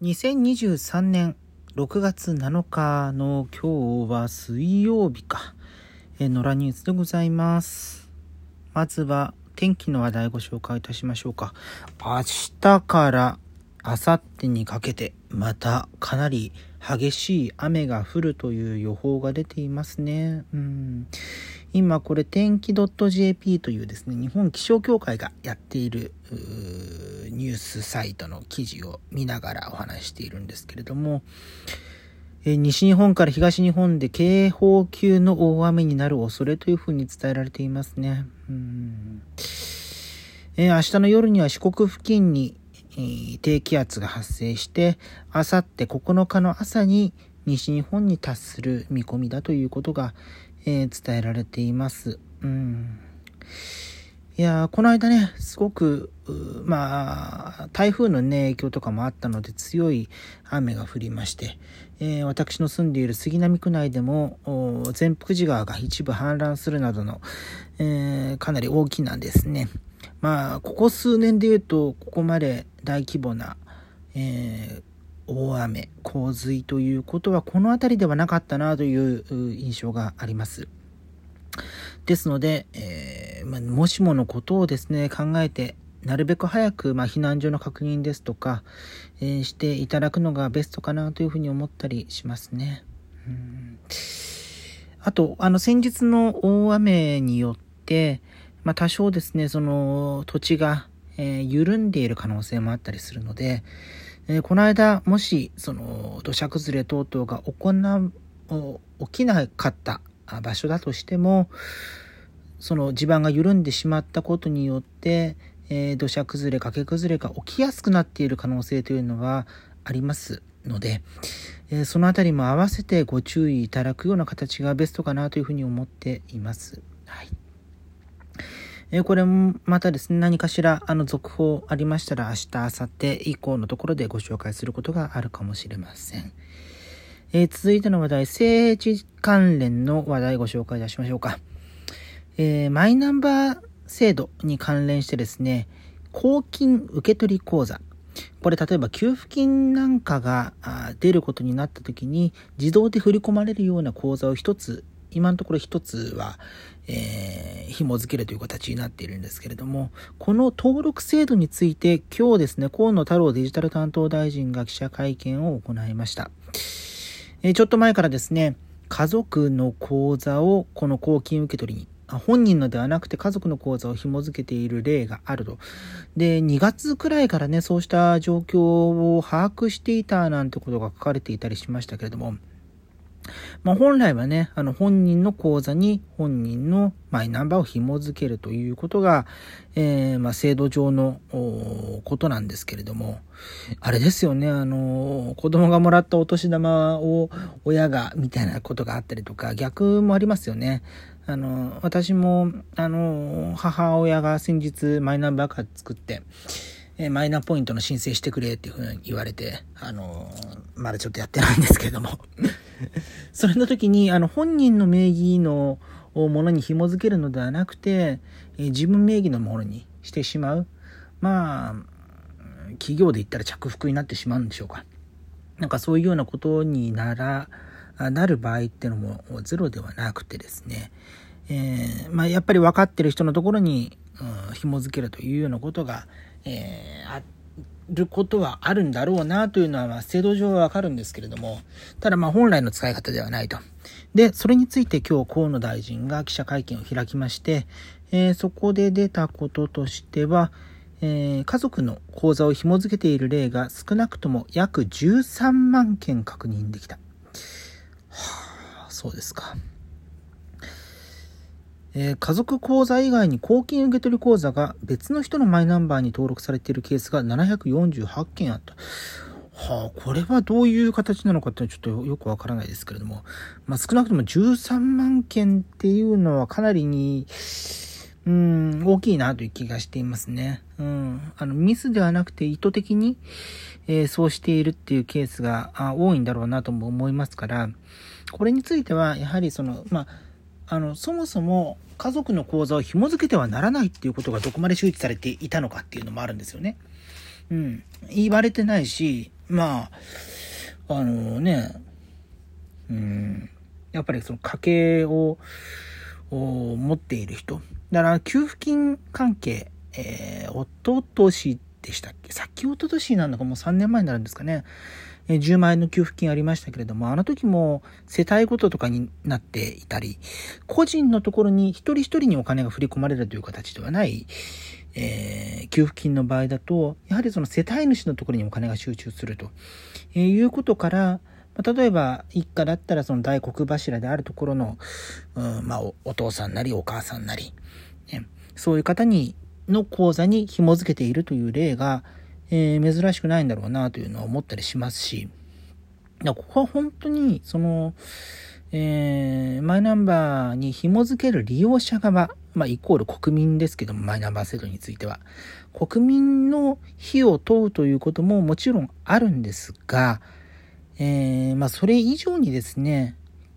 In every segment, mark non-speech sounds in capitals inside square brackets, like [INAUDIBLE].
2023年6月7日の今日は水曜日か。え野良ニュースでございます。まずは天気の話題ご紹介いたしましょうか。明日から明後日にかけてまたかなり激しい雨が降るという予報が出ていますね。うん今これ天気 .jp というですね、日本気象協会がやっているニュースサイトの記事を見ながらお話しているんですけれども、え西日本から東日本で警報級の大雨になる恐れというふうに伝えられていますね。うんえ、明日の夜には四国付近に、え、低気圧が発生して、あさって9日の朝に西日本に達する見込みだということが、えー、伝えられています。うん。いやこの間ね、すごく、まあ、台風のね、影響とかもあったので強い雨が降りまして、えー、私の住んでいる杉並区内でも、善福寺川が一部氾濫するなどの、えー、かなり大きなですね、まあ、ここ数年で言うと、ここまで大規模な、えー、大雨、洪水ということはこの辺りではなかったなという印象があります。ですので、えー、まあ、もしものことをですね、考えて、なるべく早く、まあ、避難所の確認ですとか、えー、していただくのがベストかなというふうに思ったりしますね。うんあと、あの、先日の大雨によって、まあ、多少ですね、その土地が、えー、緩んでいる可能性もあったりするので、えー、この間、もし、その、土砂崩れ等々が行、起きなかった場所だとしても、その地盤が緩んでしまったことによって、えー、土砂崩れ、崖崩れが起きやすくなっている可能性というのはありますので、えー、そのあたりも合わせてご注意いただくような形がベストかなというふうに思っています。はい。えー、これもまたですね、何かしらあの続報ありましたら明日、明後日以降のところでご紹介することがあるかもしれません。えー、続いての話題、政治関連の話題ご紹介いたしましょうか。えー、マイナンバー制度に関連してですね、公金受取口座。これ例えば給付金なんかが出ることになった時に自動で振り込まれるような口座を一つ、今のところ一つは、えー、紐付けるという形になっているんですけれども、この登録制度について今日ですね、河野太郎デジタル担当大臣が記者会見を行いました。え、ちょっと前からですね、家族の口座をこの公金受取に、本人のではなくて家族の口座を紐付けている例があると。で、2月くらいからね、そうした状況を把握していたなんてことが書かれていたりしましたけれども、まあ、本来はね、あの本人の口座に本人のマイナンバーを紐付けるということが、えー、まあ、制度上のことなんですけれども、あれですよね、あの、子供がもらったお年玉を親がみたいなことがあったりとか、逆もありますよね。あの、私も、あの、母親が先日マイナンバーカード作って、えマイナポイントの申請してくれっていうふうに言われて、あの、まだちょっとやってないんですけれども [LAUGHS] それの時に、あの、本人の名義のものに紐付けるのではなくて、え自分名義のものにしてしまう。まあ、企業で言ったら着服になってしまうんでしょうか。なんかそういうようなことになら、なる場合っていうのもゼロではなくてですね、えー、まあ、やっぱり分かってる人のところに、うん、紐付けるというようなことが、えー、あることはあるんだろうなというのは、ま、制度上はわかるんですけれども、ただまあ本来の使い方ではないと。で、それについて今日河野大臣が記者会見を開きまして、えー、そこで出たこととしては、えー、家族の口座を紐付けている例が少なくとも約13万件確認できた。はあ、そうですか。家族口座以外に公金受取口座が別の人のマイナンバーに登録されているケースが748件あった。はあ、これはどういう形なのかってちょっとよくわからないですけれども、まあ、少なくとも13万件っていうのはかなりに、うん、大きいなという気がしていますね。うん。あの、ミスではなくて意図的に、えー、そうしているっていうケースが多いんだろうなとも思いますから、これについては、やはりその、まあ、あの、そもそも家族の口座を紐付けてはならないっていうことがどこまで周知されていたのかっていうのもあるんですよね。うん。言われてないし、まあ、あのね、うん、やっぱりその家計を持っている人。だから給付金関係、えー、おととしでしたっけ？さっきおととしなのかもう3年前になるんですかね。え、10万円の給付金ありましたけれども、あの時も世帯ごととかになっていたり、個人のところに一人一人にお金が振り込まれるという形ではない、えー、給付金の場合だと、やはりその世帯主のところにお金が集中すると、えー、いうことから、例えば一家だったらその大黒柱であるところの、うんまあお、お父さんなりお母さんなり、ね、そういう方にの口座に紐付けているという例が、えー、珍しくないんだろうなというのは思ったりしますし、ここは本当に、その、えー、マイナンバーに紐付ける利用者側、まあ、イコール国民ですけども、マイナンバー制度については。国民の非を問うということももちろんあるんですが、えー、まあ、それ以上にですね、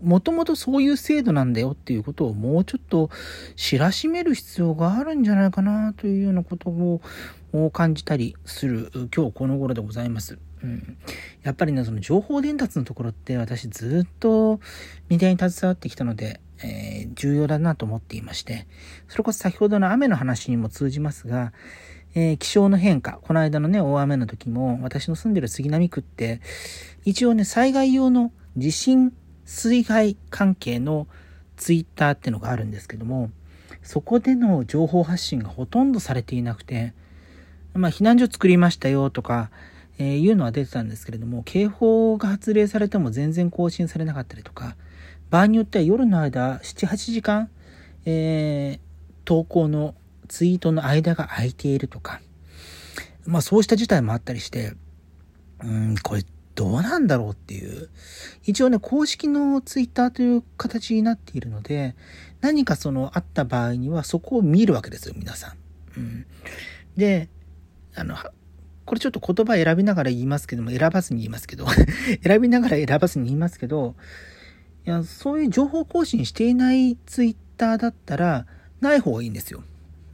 もともとそういう制度なんだよっていうことをもうちょっと知らしめる必要があるんじゃないかなというようなことを感じたりする今日この頃でございます。うん、やっぱりね、その情報伝達のところって私ずっとメディアに携わってきたので、えー、重要だなと思っていまして、それこそ先ほどの雨の話にも通じますが、えー、気象の変化、この間のね、大雨の時も、私の住んでる杉並区って、一応ね、災害用の地震水害関係のツイッターってのがあるんですけども、そこでの情報発信がほとんどされていなくて、まあ、避難所作りましたよとか、えー、いうのは出てたんですけれども、警報が発令されても全然更新されなかったりとか、場合によっては夜の間、7、8時間、えー、投稿のツイートの間が空いているとか、まあそうした事態もあったりして、うん、これどうなんだろうっていう。一応ね、公式のツイッターという形になっているので、何かそのあった場合にはそこを見るわけですよ、皆さん。うん。で、あの、これちょっと言葉選びながら言いますけども、選ばずに言いますけど、[LAUGHS] 選びながら選ばずに言いますけど、いや、そういう情報更新していないツイッターだったら、ない方がいいんですよ。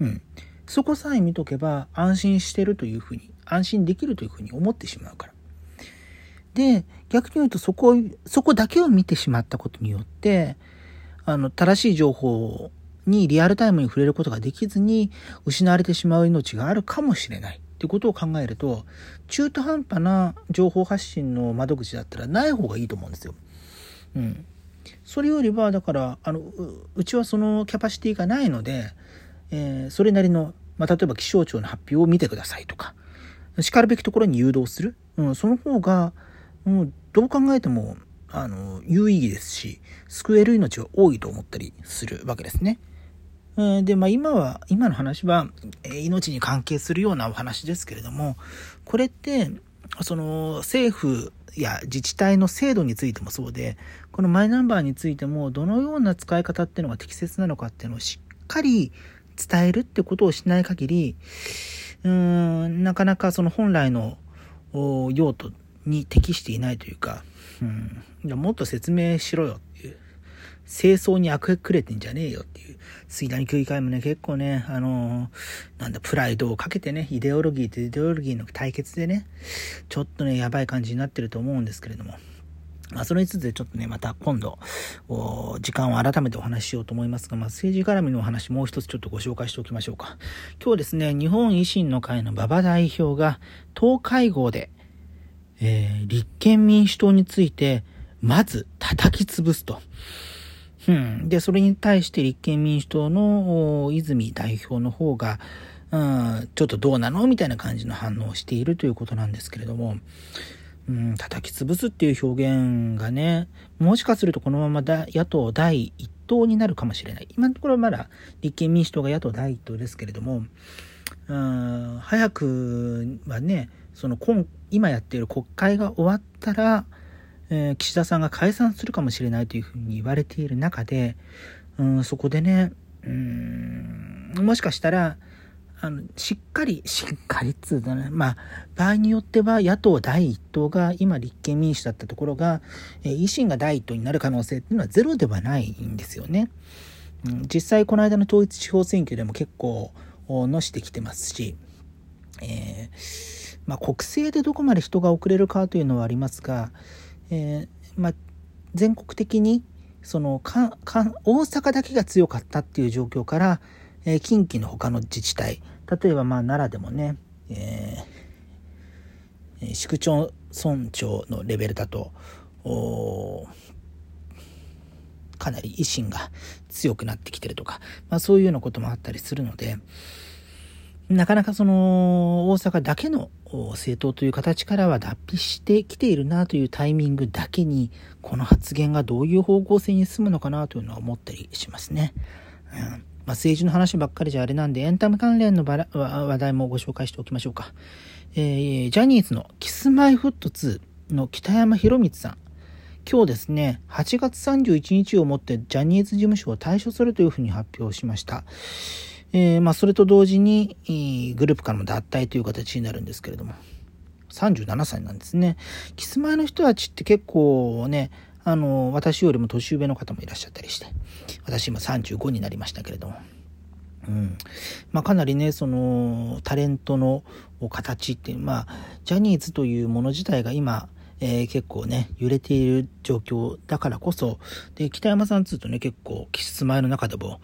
うん。そこさえ見とけば安心してるというふうに、安心できるというふうに思ってしまうから。で、逆に言うとそこ、そこだけを見てしまったことによって、あの、正しい情報にリアルタイムに触れることができずに失われてしまう命があるかもしれないってことを考えると、中途半端な情報発信の窓口だったらない方がいいと思うんですよ。うん。それよりは、だから、あの、うちはそのキャパシティがないので、えー、それなりの、まあ、例えば気象庁の発表を見てくださいとか、叱るべきところに誘導する。うん、その方が、もうどう考えても、あの、有意義ですし、救える命は多いと思ったりするわけですね。えで、まあ今は、今の話は、命に関係するようなお話ですけれども、これって、その政府や自治体の制度についてもそうで、このマイナンバーについてもどのような使い方っていうのが適切なのかっていうのをしっかり伝えるってことをしない限り、うーん、なかなかその本来の用途に適していないというか、うん、もっと説明しろよっていう、清掃に悪くれてんじゃねえよっていう、杉谷区議会もね、結構ね、あのー、なんだ、プライドをかけてね、イデオロギーとイデオロギーの対決でね、ちょっとね、やばい感じになってると思うんですけれども、まあ、それについてちょっとね、また今度、時間を改めてお話ししようと思いますが、まあ、政治絡みのお話もう一つちょっとご紹介しておきましょうか。今日ですね、日本維新の会の馬場代表が党会合で、えー、立憲民主党について、まず叩き潰すと。うん。で、それに対して立憲民主党の泉代表の方が、うん、ちょっとどうなのみたいな感じの反応をしているということなんですけれども、うん、叩き潰すっていう表現がね、もしかするとこのままだ野党第一党になるかもしれない。今のところまだ立憲民主党が野党第一党ですけれども、うん、早くはね、その今、今やっている国会が終わったら、えー、岸田さんが解散するかもしれないというふうに言われている中で、うん、そこでね、うん、もしかしたら、あの、しっかり、しっかりっつうとね、まあ、場合によっては野党第一党が今立憲民主だったところが、え、維新が第一党になる可能性っていうのはゼロではないんですよね。うん、実際この間の統一地方選挙でも結構のしてきてますし、えーまあ、国政でどこまで人が送れるかというのはありますが、えー、まあ、全国的にそのかか大阪だけが強かったっていう状況から、えー、近畿の他の自治体例えばまあ奈良でもね、えー、市区町村長のレベルだとかなり維新が強くなってきてるとか、まあ、そういうようなこともあったりするのでなかなかその大阪だけの政党という形からは脱皮してきているなというタイミングだけにこの発言がどういう方向性に進むのかなというのは思ったりしますね。うんまあ、政治の話ばっかりじゃあれなんでエンタメ関連の話題もご紹介しておきましょうか。えー、ジャニーズのキスマイフット2の北山宏光さん。今日ですね、8月31日をもってジャニーズ事務所を退所するというふうに発表しました。えー、まあ、それと同時に、グループからも脱退という形になるんですけれども、37歳なんですね。キスマイの人たちって結構ね、あの、私よりも年上の方もいらっしゃったりして、私今35になりましたけれども、うん。まあ、かなりね、その、タレントの形っていう、まあ、ジャニーズというもの自体が今、えー、結構ね、揺れている状況だからこそ、で、北山さんつうとね、結構、キスマイの中でも、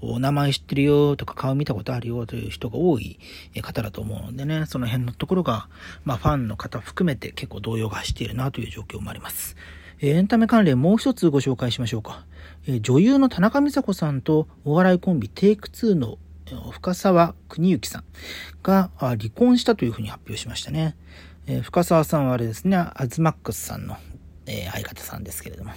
お名前知ってるよとか顔見たことあるよという人が多い方だと思うのでね、その辺のところが、まあ、ファンの方含めて結構動揺がしているなという状況もあります。エンタメ関連もう一つご紹介しましょうか。女優の田中美佐子さんとお笑いコンビテイク2の深沢邦之さんが離婚したというふうに発表しましたね。えー、深沢さんはあれですね、アズマックスさんの、えー、相方さんですけれども。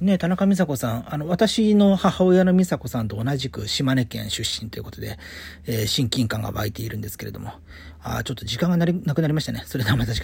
ね、田中美佐子さん、あの、私の母親の美佐子さんと同じく島根県出身ということで、えー、親近感が湧いているんですけれども、あちょっと時間がなくなりましたね。それではまた次。